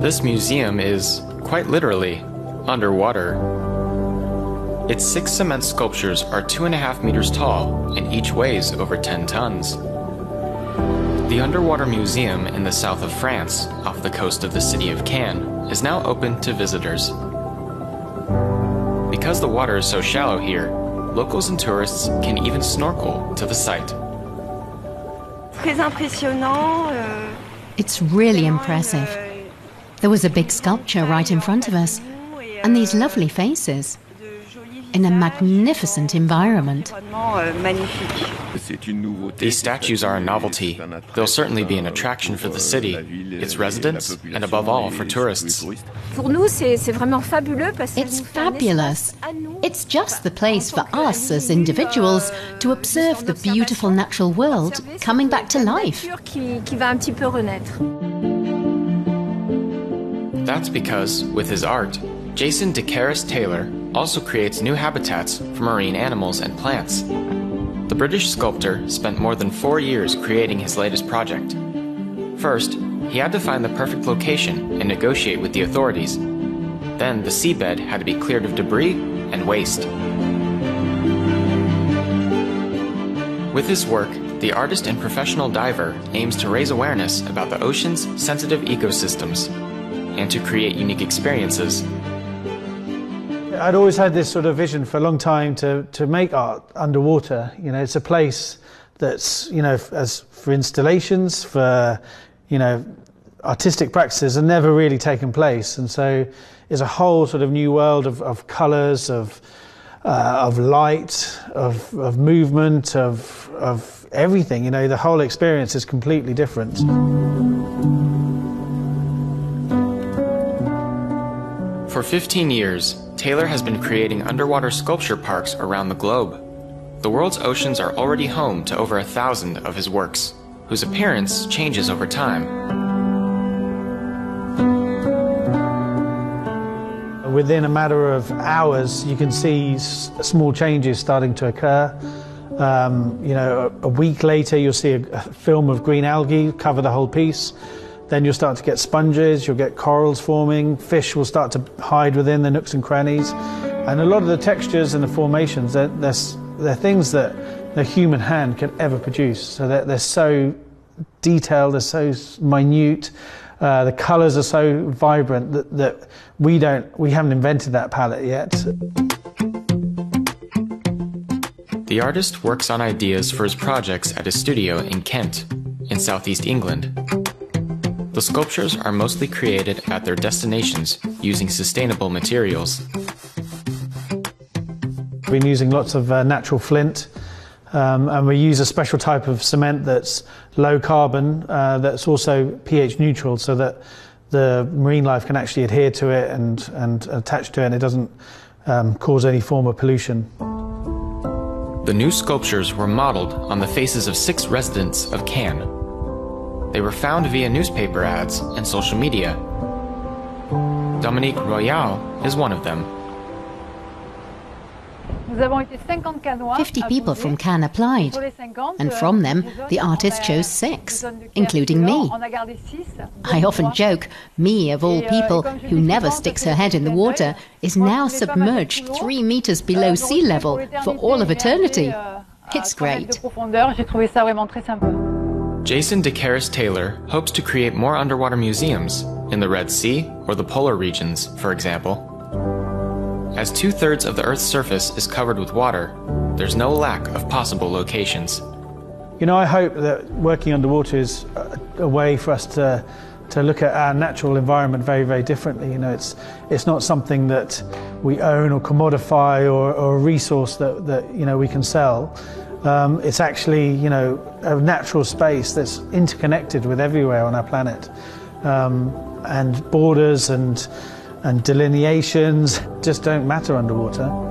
This museum is, quite literally, underwater. Its six cement sculptures are two and a half meters tall, and each weighs over 10 tons. The Underwater Museum in the south of France, off the coast of the city of Cannes, is now open to visitors. Because the water is so shallow here, locals and tourists can even snorkel to the site. Très impressionnant. It's really impressive. There was a big sculpture right in front of us, and these lovely faces in a magnificent environment. environnement magnifique. These statues are a novelty. They'll certainly be an attraction for the city, its residents, and above all for tourists. Pour nous, c'est c'est vraiment fabuleux parce que It's fabulous. It's just the place for us as individuals to observe the beautiful natural world coming back to life. That's because, with his art, Jason deCaires Taylor also creates new habitats for marine animals and plants. The British sculptor spent more than four years creating his latest project. First, he had to find the perfect location and negotiate with the authorities. Then, the seabed had to be cleared of debris and waste. With his work, the artist and professional diver aims to raise awareness about the ocean's sensitive ecosystems and to create unique experiences I'd always had this sort of vision for a long time to, to make art underwater. You know, it's a place that's, you know, as for installations, for, you know, artistic practices have never really taken place. And so it's a whole sort of new world of, of colours, of, uh, of light, of, of movement, of, of everything. You know, the whole experience is completely different. For 15 years, Taylor has been creating underwater sculpture parks around the globe. The world's oceans are already home to over a thousand of his works, whose appearance changes over time. Within a matter of hours, you can see small changes starting to occur. Um, you know, a, week later, you'll see a film of green algae cover the whole piece. Then you'll start to get sponges, you'll get corals forming, fish will start to hide within the nooks and crannies. And a lot of the textures and the formations, they're, they're, they're things that the human hand can ever produce. So they're, they're so detailed, they're so minute, uh, the colours are so vibrant that, that we don't, we haven't invented that palette yet. The artist works on ideas for his projects at his studio in Kent, in southeast England. The sculptures are mostly created at their destinations using sustainable materials. We've been using lots of uh, natural flint, um, and we use a special type of cement that's low carbon, uh, that's also pH neutral, so that the marine life can actually adhere to it and, and attach to it, and it doesn't um, cause any form of pollution. The new sculptures were modeled on the faces of six residents of Cannes. They were found via newspaper ads and social media. Dominique Royal is one of them. 50 people from Cannes applied, and from them, the artist chose six, including me. I often joke, me of all people who never sticks her head in the water is now submerged three meters below sea level for all of eternity. It's great. Jason deCaires Taylor hopes to create more underwater museums in the Red Sea or the polar regions, for example. As two thirds of the Earth's surface is covered with water, there's no lack of possible locations. You know, I hope that working underwater is a, way for us to to look at our natural environment very, very differently. You know, it's it's not something that we own or commodify or, or a resource that, that you know we can sell. Um, it's actually you know a natural space that's interconnected with everywhere on our planet, um, and borders and and delineations just don't matter underwater.